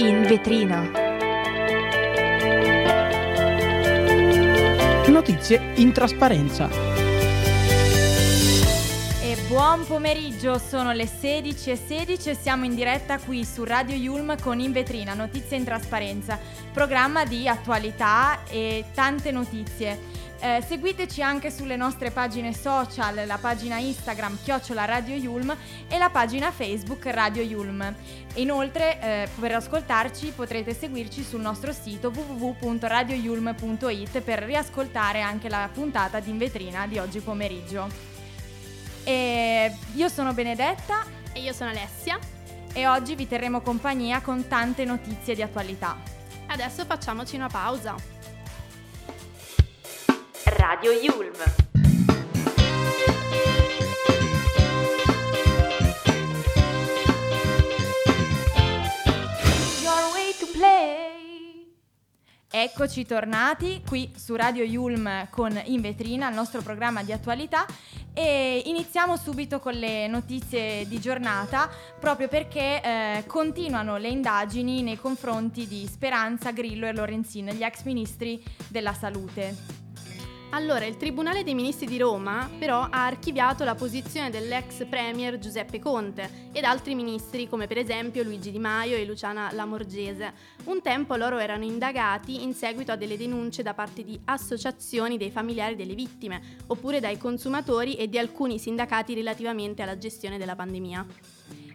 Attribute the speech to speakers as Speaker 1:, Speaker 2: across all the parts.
Speaker 1: In vetrina.
Speaker 2: Notizie in trasparenza.
Speaker 3: E buon pomeriggio, sono le 16.16 16 e siamo in diretta qui su Radio Yulm con In Vetrina, Notizie in Trasparenza, programma di attualità e tante notizie. Eh, seguiteci anche sulle nostre pagine social, la pagina Instagram Chiocciola Radio Yulm e la pagina Facebook Radio Yulm. Inoltre eh, per ascoltarci potrete seguirci sul nostro sito www.radioyulm.it per riascoltare anche la puntata di In Vetrina di oggi pomeriggio. E io sono Benedetta
Speaker 4: e io sono Alessia
Speaker 3: e oggi vi terremo compagnia con tante notizie di attualità.
Speaker 4: Adesso facciamoci una pausa.
Speaker 1: Radio Yulm.
Speaker 3: Eccoci tornati qui su Radio Yulm con In Vetrina, il nostro programma di attualità e iniziamo subito con le notizie di giornata proprio perché eh, continuano le indagini nei confronti di Speranza, Grillo e Lorenzin, gli ex ministri della salute.
Speaker 4: Allora, il Tribunale dei Ministri di Roma però ha archiviato la posizione dell'ex premier Giuseppe Conte ed altri ministri come per esempio Luigi Di Maio e Luciana Lamorgese. Un tempo loro erano indagati in seguito a delle denunce da parte di associazioni dei familiari delle vittime oppure dai consumatori e di alcuni sindacati relativamente alla gestione della pandemia.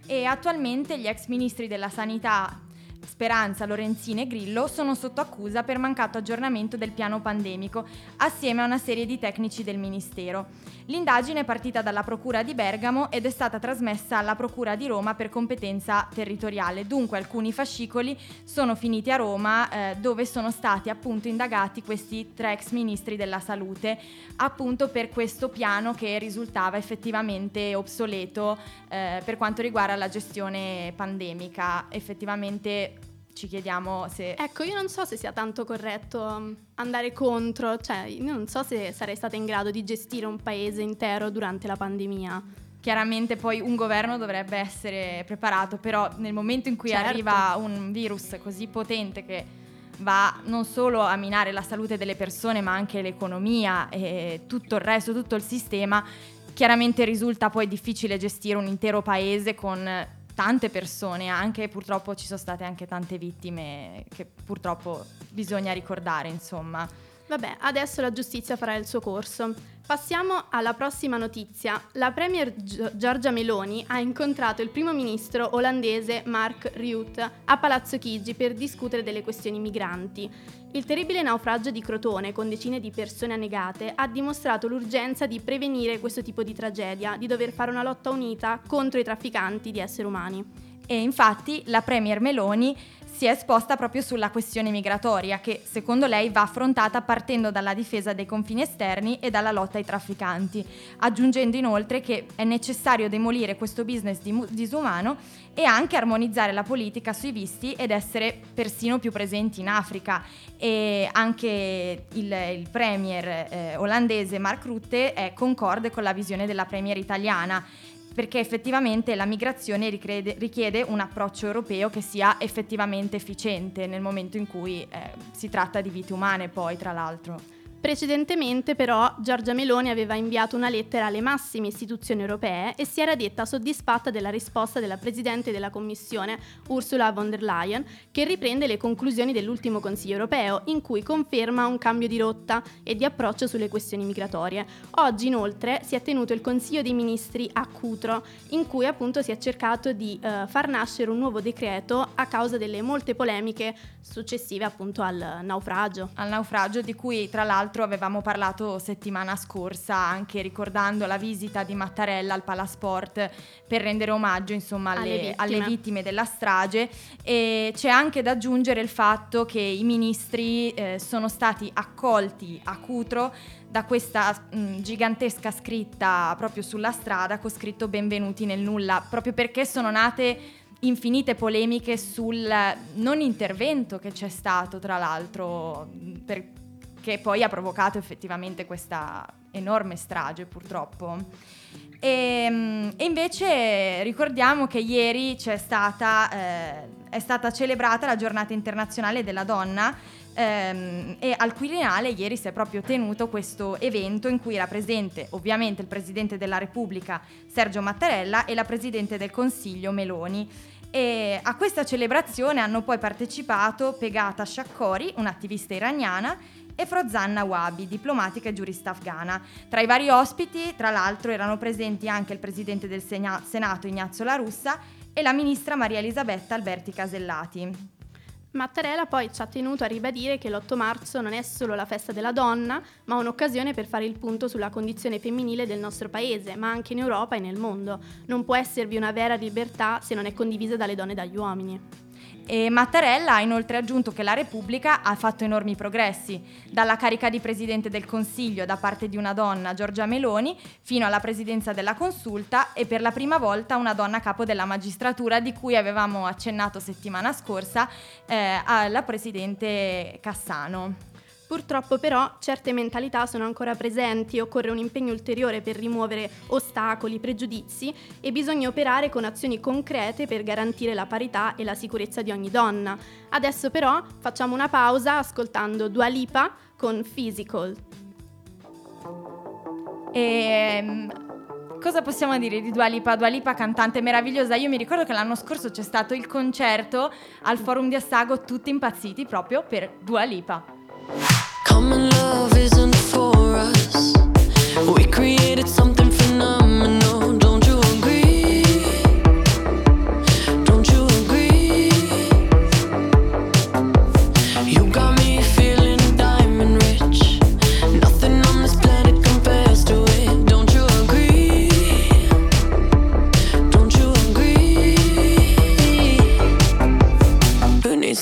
Speaker 3: E attualmente gli ex ministri della Sanità Speranza, Lorenzini e Grillo sono sotto accusa per mancato aggiornamento del piano pandemico, assieme a una serie di tecnici del Ministero. L'indagine è partita dalla Procura di Bergamo ed è stata trasmessa alla Procura di Roma per competenza territoriale. Dunque alcuni fascicoli sono finiti a Roma eh, dove sono stati appunto indagati questi tre ex ministri della salute, appunto per questo piano che risultava effettivamente obsoleto eh, per quanto riguarda la gestione pandemica. Effettivamente ci chiediamo se...
Speaker 4: Ecco, io non so se sia tanto corretto um, andare contro, cioè io non so se sarei stata in grado di gestire un paese intero durante la pandemia.
Speaker 3: Chiaramente poi un governo dovrebbe essere preparato, però nel momento in cui certo. arriva un virus così potente che va non solo a minare la salute delle persone, ma anche l'economia e tutto il resto, tutto il sistema, chiaramente risulta poi difficile gestire un intero paese con tante persone, anche purtroppo ci sono state anche tante vittime che purtroppo bisogna ricordare, insomma.
Speaker 4: Vabbè, adesso la giustizia farà il suo corso. Passiamo alla prossima notizia. La Premier Giorgia Meloni ha incontrato il primo ministro olandese Mark Rutte a Palazzo Chigi per discutere delle questioni migranti. Il terribile naufragio di Crotone, con decine di persone annegate, ha dimostrato l'urgenza di prevenire questo tipo di tragedia, di dover fare una lotta unita contro i trafficanti di esseri umani.
Speaker 3: E infatti la Premier Meloni si è esposta proprio sulla questione migratoria che secondo lei va affrontata partendo dalla difesa dei confini esterni e dalla lotta ai trafficanti, aggiungendo inoltre che è necessario demolire questo business disumano e anche armonizzare la politica sui visti ed essere persino più presenti in Africa. E anche il, il premier eh, olandese Mark Rutte è concorde con la visione della premier italiana perché effettivamente la migrazione richiede, richiede, un approccio europeo che sia effettivamente efficiente nel momento in cui eh, si tratta di vite umane poi tra l'altro.
Speaker 4: Precedentemente però Giorgia Meloni aveva inviato una lettera alle massime istituzioni europee e si era detta soddisfatta della risposta della Presidente della Commissione Ursula von der Leyen che riprende le conclusioni dell'ultimo Consiglio europeo in cui conferma un cambio di rotta e di approccio sulle questioni migratorie. Oggi inoltre si è tenuto il Consiglio dei Ministri a Cutro in cui appunto si è cercato di uh, far nascere un nuovo decreto a causa delle molte polemiche successive appunto al naufragio.
Speaker 3: Al naufragio di cui tra l'altro l'altro avevamo parlato settimana scorsa anche ricordando la visita di Mattarella al Palasport per rendere omaggio insomma alle, alle, vittime. alle vittime. della strage e c'è anche da aggiungere il fatto che i ministri eh, sono stati accolti a Cutro da questa mh, gigantesca scritta proprio sulla strada con scritto benvenuti nel nulla proprio perché sono nate infinite polemiche sul non intervento che c'è stato, tra l'altro, per che poi ha provocato effettivamente questa enorme strage purtroppo. E, ehm, e invece ricordiamo che ieri stata, eh,
Speaker 5: è stata celebrata la giornata internazionale della donna ehm, e al Quirinale ieri si è proprio tenuto questo evento in cui era presente ovviamente il Presidente della Repubblica Sergio Mattarella e la Presidente del Consiglio Meloni. E a questa celebrazione hanno poi partecipato Pegata Shakkori, un'attivista iraniana, e Frozanna Wabi, diplomatica e giurista afghana. Tra i vari ospiti, tra l'altro, erano presenti anche il presidente del Senato Ignazio La Russa e la ministra Maria Elisabetta Alberti Casellati.
Speaker 4: Mattarella poi ci ha tenuto a ribadire che l'8 marzo non è solo la festa della donna, ma un'occasione per fare il punto sulla condizione femminile del nostro paese, ma anche in Europa e nel mondo. Non può esservi una vera libertà se non è condivisa dalle donne e dagli uomini.
Speaker 5: E Mattarella ha inoltre aggiunto che la Repubblica ha fatto enormi progressi, dalla carica di Presidente del Consiglio da parte di una donna, Giorgia Meloni, fino alla presidenza della Consulta e per la prima volta una donna capo della magistratura di cui avevamo accennato settimana scorsa eh, alla Presidente Cassano.
Speaker 4: Purtroppo però certe mentalità sono ancora presenti, occorre un impegno ulteriore per rimuovere ostacoli, pregiudizi e bisogna operare con azioni concrete per garantire la parità e la sicurezza di ogni donna. Adesso però facciamo una pausa ascoltando Dua Lipa con Physical.
Speaker 5: E ehm, cosa possiamo dire di Dua Lipa? Dua Lipa cantante meravigliosa. Io mi ricordo che l'anno scorso c'è stato il concerto al Forum di Assago, tutti impazziti proprio per Dua Lipa. Common love isn't for us. We created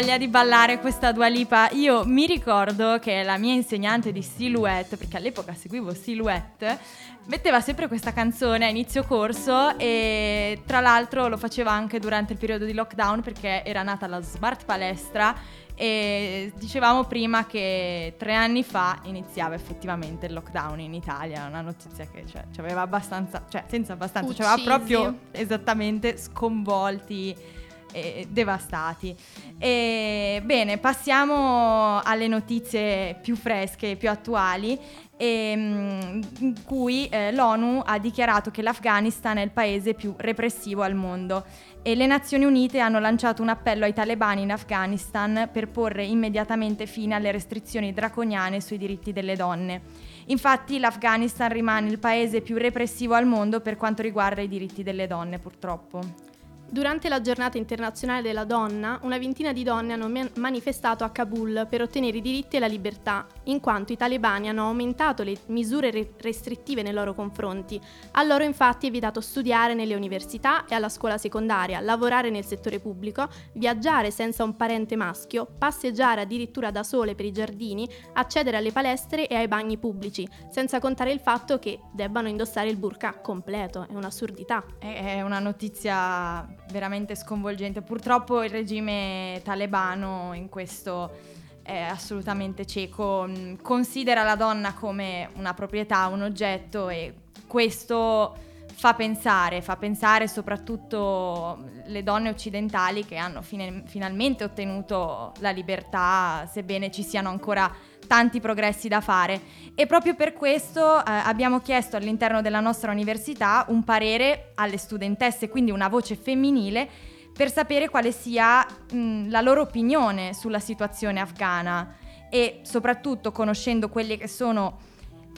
Speaker 3: Voglia di ballare questa Dua Lipa. Io mi ricordo che la mia insegnante di Silhouette, perché all'epoca seguivo Silhouette, metteva sempre questa canzone a inizio corso e tra l'altro lo faceva anche durante il periodo di lockdown perché era nata la Smart Palestra e dicevamo prima che tre anni fa iniziava effettivamente il lockdown in Italia, una notizia che cioè, ci aveva abbastanza, cioè senza abbastanza, ci aveva proprio esattamente sconvolti e devastati. E, bene, passiamo alle notizie più fresche, più attuali, e, mm, in cui eh, l'ONU ha dichiarato che l'Afghanistan è il paese più repressivo al mondo e le Nazioni Unite hanno lanciato un appello ai talebani in Afghanistan per porre immediatamente fine alle restrizioni draconiane sui diritti delle donne. Infatti l'Afghanistan rimane il paese più repressivo al mondo per quanto riguarda i diritti delle donne, purtroppo.
Speaker 4: Durante la giornata internazionale della donna, una ventina di donne hanno manifestato a Kabul per ottenere i diritti e la libertà, in quanto i talebani hanno aumentato le misure re- restrittive nei loro confronti. A loro infatti è vietato studiare nelle università e alla scuola secondaria, lavorare nel settore pubblico, viaggiare senza un parente maschio, passeggiare addirittura da sole per i giardini, accedere alle palestre e ai bagni pubblici, senza contare il fatto che debbano indossare il burqa completo. È un'assurdità.
Speaker 3: È una notizia veramente sconvolgente. Purtroppo il regime talebano in questo è assolutamente cieco, mm, considera la donna come una proprietà, un oggetto e questo fa pensare, fa pensare soprattutto le donne occidentali che hanno fine, finalmente ottenuto la libertà, sebbene ci siano ancora tanti progressi da fare. E proprio per questo eh, abbiamo chiesto all'interno della nostra università un parere alle studentesse, quindi una voce femminile, per sapere quale sia mh, la loro opinione sulla situazione afghana e soprattutto conoscendo quelle che sono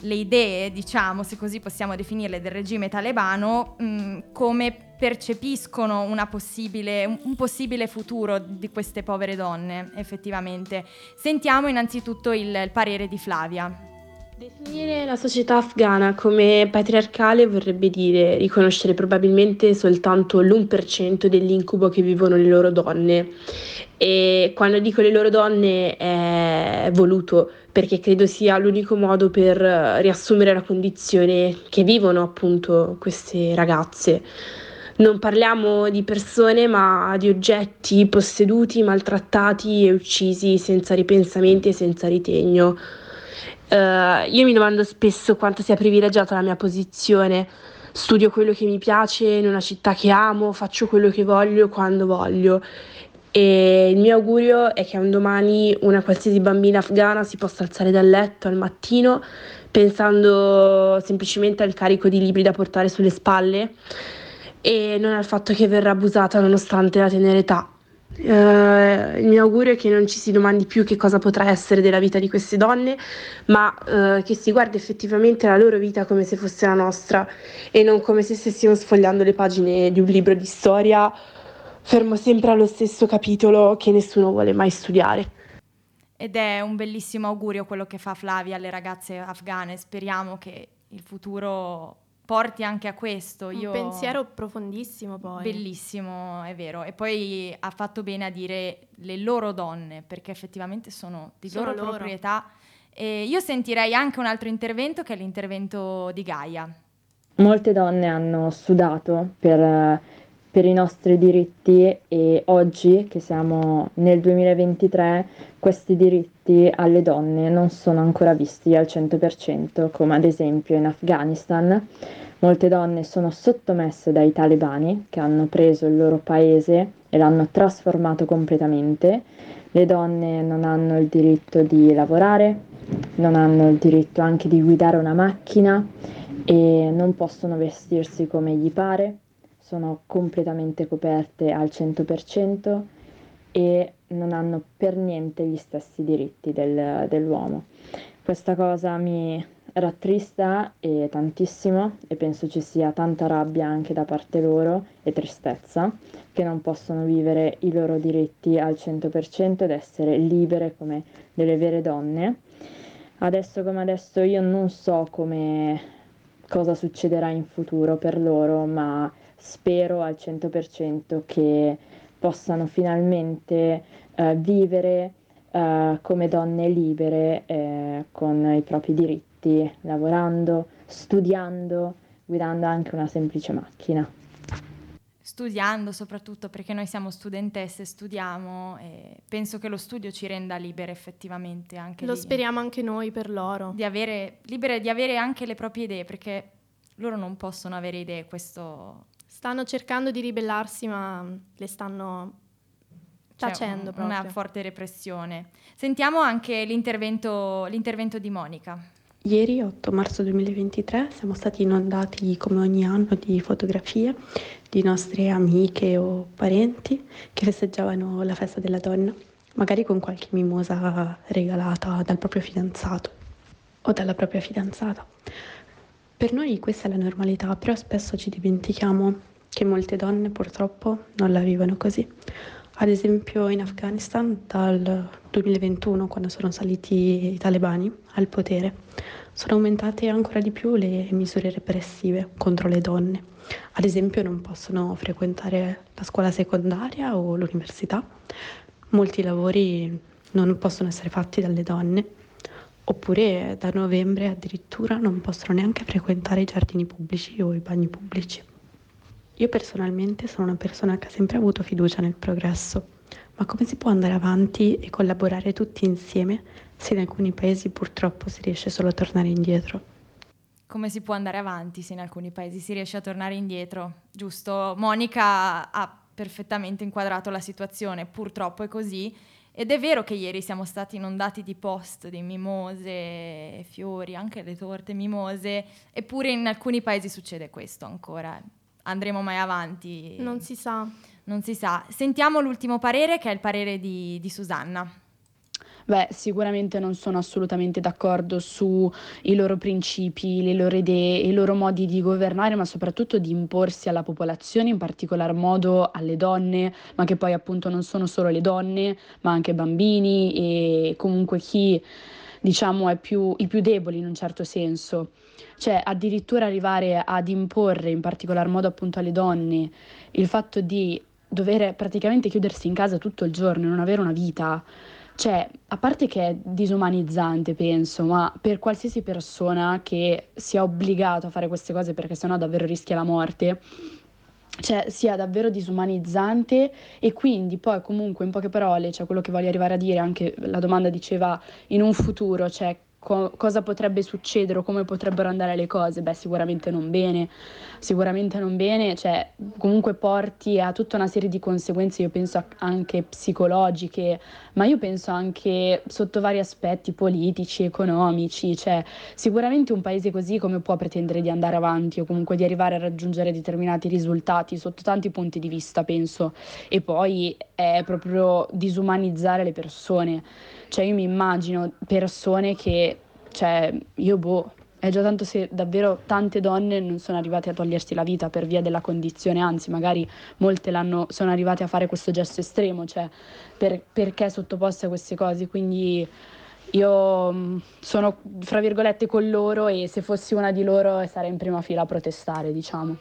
Speaker 3: le idee, diciamo, se così possiamo definirle, del regime talebano, mh, come percepiscono possibile, un possibile futuro di queste povere donne, effettivamente. Sentiamo innanzitutto il, il parere di Flavia.
Speaker 6: Definire la società afghana come patriarcale vorrebbe dire riconoscere probabilmente soltanto l'1% dell'incubo che vivono le loro donne. E quando dico le loro donne è voluto perché credo sia l'unico modo per riassumere la condizione che vivono appunto queste ragazze. Non parliamo di persone ma di oggetti posseduti, maltrattati e uccisi senza ripensamenti e senza ritegno. Uh, io mi domando spesso quanto sia privilegiata la mia posizione. Studio quello che mi piace in una città che amo, faccio quello che voglio quando voglio. E il mio augurio è che un domani una qualsiasi bambina afghana si possa alzare dal letto al mattino pensando semplicemente al carico di libri da portare sulle spalle e non al fatto che verrà abusata nonostante la tenera età. Uh, il mio augurio è che non ci si domandi più che cosa potrà essere della vita di queste donne, ma uh, che si guardi effettivamente la loro vita come se fosse la nostra e non come se stessimo sfogliando le pagine di un libro di storia fermo sempre allo stesso capitolo che nessuno vuole mai studiare.
Speaker 3: Ed è un bellissimo augurio quello che fa Flavia alle ragazze afghane. Speriamo che il futuro porti anche a questo.
Speaker 4: Un Io... pensiero profondissimo poi.
Speaker 3: Bellissimo, è vero. E poi ha fatto bene a dire le loro donne, perché effettivamente sono di sono loro, loro proprietà. E io sentirei anche un altro intervento che è l'intervento di Gaia.
Speaker 7: Molte donne hanno sudato per, per i nostri diritti e oggi, che siamo nel 2023, questi diritti alle donne non sono ancora visti al 100%, come ad esempio in Afghanistan Molte donne sono sottomesse dai talebani che hanno preso il loro paese e l'hanno trasformato completamente. Le donne non hanno il diritto di lavorare, non hanno il diritto anche di guidare una macchina e non possono vestirsi come gli pare, sono completamente coperte al 100% e non hanno per niente gli stessi diritti del, dell'uomo. Questa cosa mi rattrista e tantissimo e penso ci sia tanta rabbia anche da parte loro e tristezza che non possono vivere i loro diritti al 100% ed essere libere come delle vere donne. Adesso come adesso io non so come cosa succederà in futuro per loro, ma spero al 100% che possano finalmente eh, vivere eh, come donne libere eh, con i propri diritti, lavorando, studiando, guidando anche una semplice macchina.
Speaker 3: Studiando soprattutto perché noi siamo studentesse, studiamo e penso che lo studio ci renda libere effettivamente anche
Speaker 4: Lo
Speaker 3: di,
Speaker 4: speriamo anche noi per loro.
Speaker 3: di avere, libere di avere anche le proprie idee perché loro non possono avere idee, questo
Speaker 4: Stanno cercando di ribellarsi, ma le stanno tacendo
Speaker 3: un-
Speaker 4: proprio.
Speaker 3: una forte repressione. Sentiamo anche l'intervento, l'intervento di Monica.
Speaker 8: Ieri, 8 marzo 2023, siamo stati inondati come ogni anno di fotografie di nostre amiche o parenti che festeggiavano la festa della donna, magari con qualche mimosa regalata dal proprio fidanzato o dalla propria fidanzata. Per noi questa è la normalità, però spesso ci dimentichiamo che molte donne purtroppo non la vivono così. Ad esempio in Afghanistan dal 2021, quando sono saliti i talebani al potere, sono aumentate ancora di più le misure repressive contro le donne. Ad esempio non possono frequentare la scuola secondaria o l'università, molti lavori non possono essere fatti dalle donne, oppure da novembre addirittura non possono neanche frequentare i giardini pubblici o i bagni pubblici. Io personalmente sono una persona che ha sempre avuto fiducia nel progresso, ma come si può andare avanti e collaborare tutti insieme se in alcuni paesi purtroppo si riesce solo a tornare indietro?
Speaker 3: Come si può andare avanti se in alcuni paesi si riesce a tornare indietro? Giusto, Monica ha perfettamente inquadrato la situazione, purtroppo è così. Ed è vero che ieri siamo stati inondati di post, di mimose, fiori, anche le torte mimose, eppure in alcuni paesi succede questo ancora. Andremo mai avanti?
Speaker 4: Non si sa.
Speaker 3: Non si sa. Sentiamo l'ultimo parere che è il parere di, di Susanna.
Speaker 9: Beh, sicuramente non sono assolutamente d'accordo sui loro principi, le loro idee, i loro modi di governare, ma soprattutto di imporsi alla popolazione, in particolar modo alle donne, ma che poi appunto non sono solo le donne, ma anche bambini e comunque chi diciamo è più, i più deboli in un certo senso. Cioè addirittura arrivare ad imporre, in particolar modo appunto alle donne, il fatto di dover praticamente chiudersi in casa tutto il giorno e non avere una vita. Cioè, a parte che è disumanizzante, penso, ma per qualsiasi persona che sia obbligato a fare queste cose perché sennò davvero rischia la morte, cioè sia davvero disumanizzante e quindi poi comunque in poche parole, cioè quello che voglio arrivare a dire, anche la domanda diceva in un futuro, cioè co- cosa potrebbe succedere o come potrebbero andare le cose, beh sicuramente non bene, sicuramente non bene, cioè comunque porti a tutta una serie di conseguenze, io penso anche psicologiche, ma io penso anche sotto vari aspetti politici, economici, cioè sicuramente un paese così come può pretendere di andare avanti o comunque di arrivare a raggiungere determinati risultati sotto tanti punti di vista, penso, e poi è proprio disumanizzare le persone. Cioè io mi immagino persone che, cioè io boh, è già tanto se davvero tante donne non sono arrivate a togliersi la vita per via della condizione, anzi magari molte sono arrivate a fare questo gesto estremo, cioè per- perché sottoposte a queste cose, quindi io mh, sono fra virgolette con loro e se fossi una di loro sarei in prima fila a protestare, diciamo.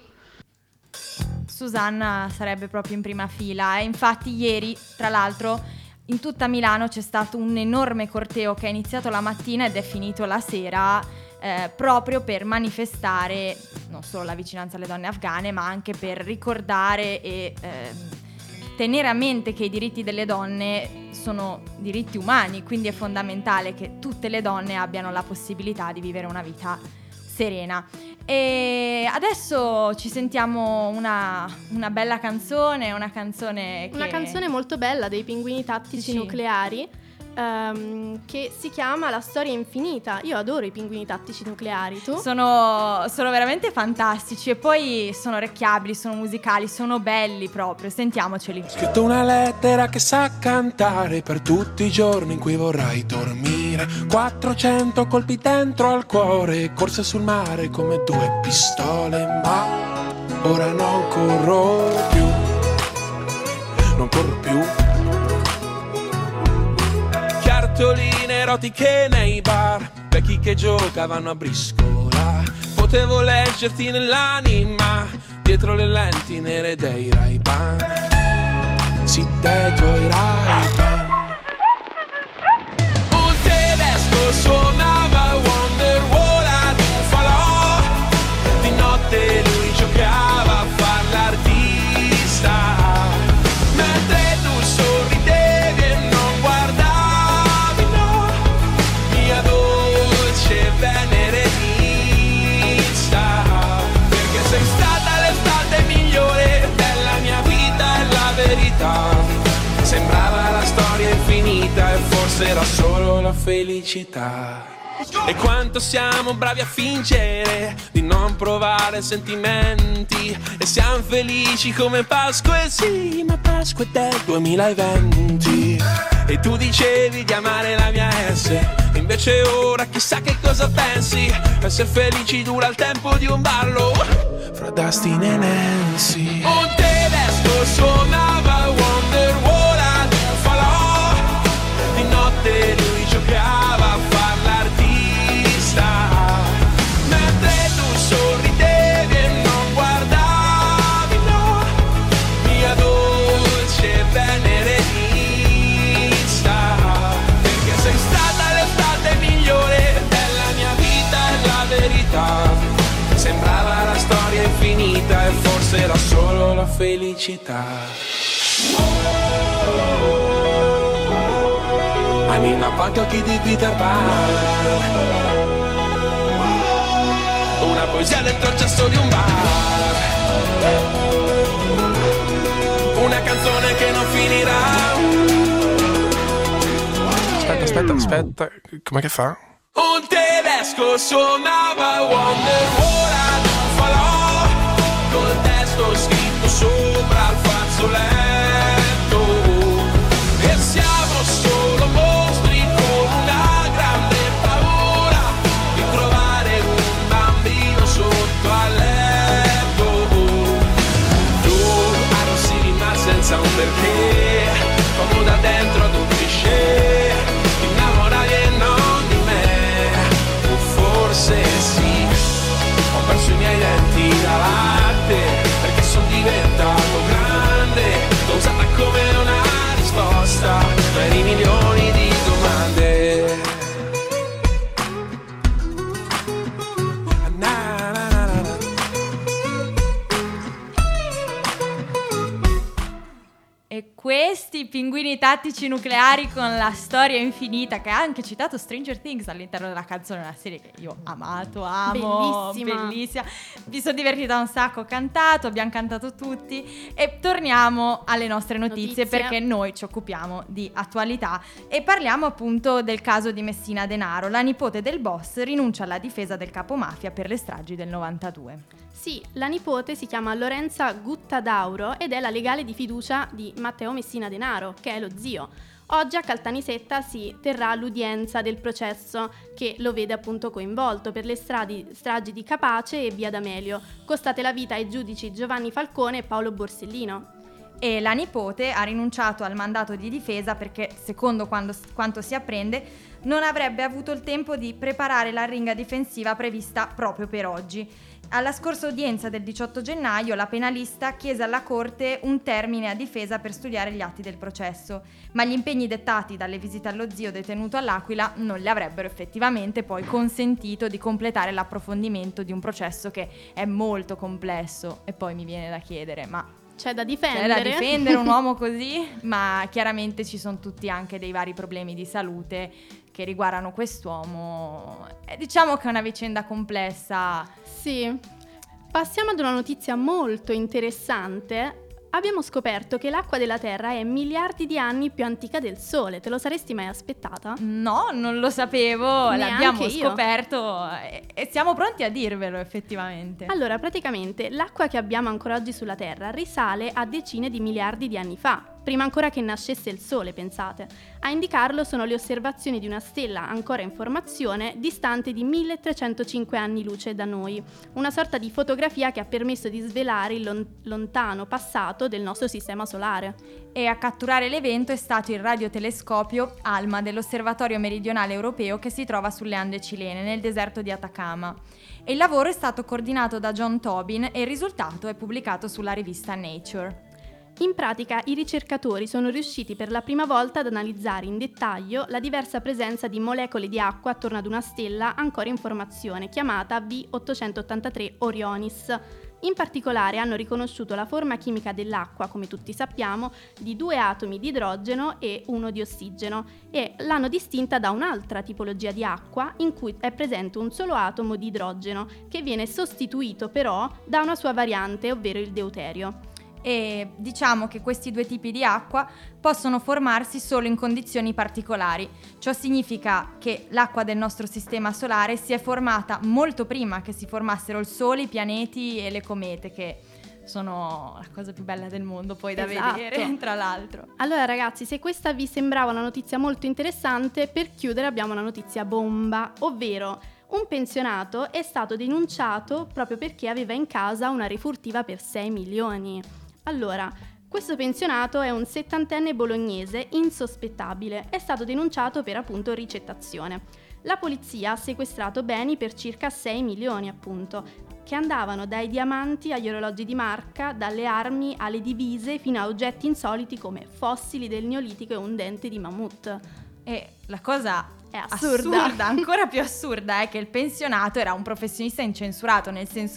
Speaker 3: Susanna sarebbe proprio in prima fila. E infatti ieri, tra l'altro, in tutta Milano c'è stato un enorme corteo che è iniziato la mattina ed è finito la sera eh, proprio per manifestare non solo la vicinanza alle donne afghane ma anche per ricordare e ehm, tenere a mente che i diritti delle donne sono diritti umani, quindi è fondamentale che tutte le donne abbiano la possibilità di vivere una vita serena. E adesso ci sentiamo una, una bella canzone, una canzone che...
Speaker 4: Una canzone molto bella dei pinguini tattici
Speaker 3: Sì,
Speaker 4: nucleari ehm, che si chiama La storia infinita. Io adoro i pinguini tattici nucleari, tu?
Speaker 3: Sono, sono veramente fantastici e poi sono orecchiabili, sono musicali, sono belli proprio. Sentiamoceli.
Speaker 10: Scritto una lettera che sa cantare per tutti i giorni in cui vorrai dormire. 400 colpi dentro al cuore, corse sul mare come due pistole, ma ora non corro più. Non corro più. Cartoline erotiche nei bar, vecchi che giocavano a briscola. Potevo leggerti nell'anima, dietro le lenti nere dei rai ban. Sì, dietro i rai ban. Un tedesco suonava era solo la felicità. E quanto siamo bravi a fingere di non provare sentimenti. E siamo felici come Pasqua, e sì, ma Pasqua è del 2020 E tu dicevi di amare la mia S Invece ora chissà che cosa pensi. Essere felici dura il tempo di un ballo Fra Dustin e Nancy. Un tedesco suonava Wonderwall felicità. I'm in a panca occhi di Peter Pan Una poesia dentro il cesso di un bar. Una canzone che non finirà.
Speaker 11: Aspetta, aspetta, aspetta. Com'è che fa?
Speaker 10: Un tedesco suonava Wonderwall. Falò Col testo scritto sopra il fazzoletto. E siamo solo mostri con una grande paura Di trovare un bambino sotto al letto. Tu arrossivi ma senza un perché
Speaker 3: pinguini tattici nucleari con la storia infinita, che ha anche citato Stranger Things all'interno della canzone, una serie che io ho amato, amo,
Speaker 4: Bellissima.
Speaker 3: bellissima. Mi sono divertita un sacco, ho cantato, abbiamo cantato tutti e torniamo alle nostre notizie,
Speaker 4: Notizie.
Speaker 3: perché noi ci occupiamo di attualità e parliamo appunto del caso di Messina Denaro. La nipote del boss rinuncia alla difesa del capomafia per le stragi del 92.
Speaker 4: Sì, la nipote si chiama Lorenza Guttadauro ed è la legale di fiducia di Matteo Messina Denaro, che è lo zio. Oggi a Caltanissetta si terrà l'udienza del processo che lo vede appunto coinvolto per le stradi- stragi di Capace e Via D'Amelio, costate la vita ai giudici Giovanni Falcone e Paolo Borsellino.
Speaker 3: e la nipote ha rinunciato al mandato di difesa perché, secondo quando- quanto si apprende, non avrebbe avuto il tempo di preparare la ringa difensiva prevista proprio per oggi. Alla scorsa udienza del 18 gennaio la penalista chiese alla Corte un termine a difesa per studiare gli atti del processo, ma gli impegni dettati dalle visite allo zio detenuto all'Aquila non le avrebbero effettivamente poi consentito di completare l'approfondimento di un processo che è molto complesso. E poi mi viene da chiedere, ma
Speaker 4: C'è da
Speaker 3: c'è
Speaker 4: difendere.
Speaker 3: da difendere un uomo così, ma chiaramente ci sono tutti anche dei vari problemi di salute che riguardano quest'uomo. E diciamo che è una vicenda complessa.
Speaker 4: Sì. Passiamo ad una notizia molto interessante. Abbiamo scoperto che l'acqua della Terra è miliardi di anni più antica del Sole. Te lo saresti mai aspettata?
Speaker 3: No, non lo sapevo,
Speaker 4: Neanche
Speaker 3: l'abbiamo
Speaker 4: io.
Speaker 3: scoperto e, e siamo pronti a dirvelo effettivamente.
Speaker 4: Allora, praticamente l'acqua che abbiamo ancora oggi sulla Terra risale a decine di miliardi di anni fa, prima ancora che nascesse il Sole, pensate. A indicarlo sono le osservazioni di una stella ancora in formazione distante di 1305 anni luce da noi, una sorta di fotografia che ha permesso di svelare il lon- lontano passato del nostro sistema solare.
Speaker 3: E a catturare l'evento è stato il radiotelescopio ALMA dell'Osservatorio Meridionale Europeo che si trova sulle Ande cilene, nel deserto di Atacama. E il lavoro è stato coordinato da John Tobin e il risultato è pubblicato sulla rivista Nature.
Speaker 4: In pratica i ricercatori sono riusciti per la prima volta ad analizzare in dettaglio la diversa presenza di molecole di acqua attorno ad una stella ancora in formazione, chiamata V883 Orionis. In particolare hanno riconosciuto la forma chimica dell'acqua, come tutti sappiamo, di due atomi di idrogeno e uno di ossigeno e l'hanno distinta da un'altra tipologia di acqua in cui è presente un solo atomo di idrogeno che viene sostituito però da una sua variante, ovvero il deuterio
Speaker 3: e diciamo che questi due tipi di acqua possono formarsi solo in condizioni particolari. Ciò significa che l'acqua del nostro sistema solare si è formata molto prima che si formassero il Sole, i pianeti e le comete, che sono la cosa più bella del mondo poi da
Speaker 4: Esatto.
Speaker 3: vedere, tra l'altro.
Speaker 4: Allora ragazzi, se questa vi sembrava una notizia molto interessante, per chiudere abbiamo una notizia bomba, ovvero un pensionato è stato denunciato proprio perché aveva in casa una rifurtiva per 6 milioni. Allora, questo pensionato è un settantenne bolognese insospettabile, è stato denunciato per appunto ricettazione. La polizia ha sequestrato beni per circa 6 milioni appunto, che andavano dai diamanti agli orologi di marca, dalle armi alle divise fino a oggetti insoliti come fossili del Neolitico e un dente di mammut.
Speaker 3: E la cosa
Speaker 4: È assurda.
Speaker 3: ancora più assurda è che il pensionato era un professionista incensurato, nel senso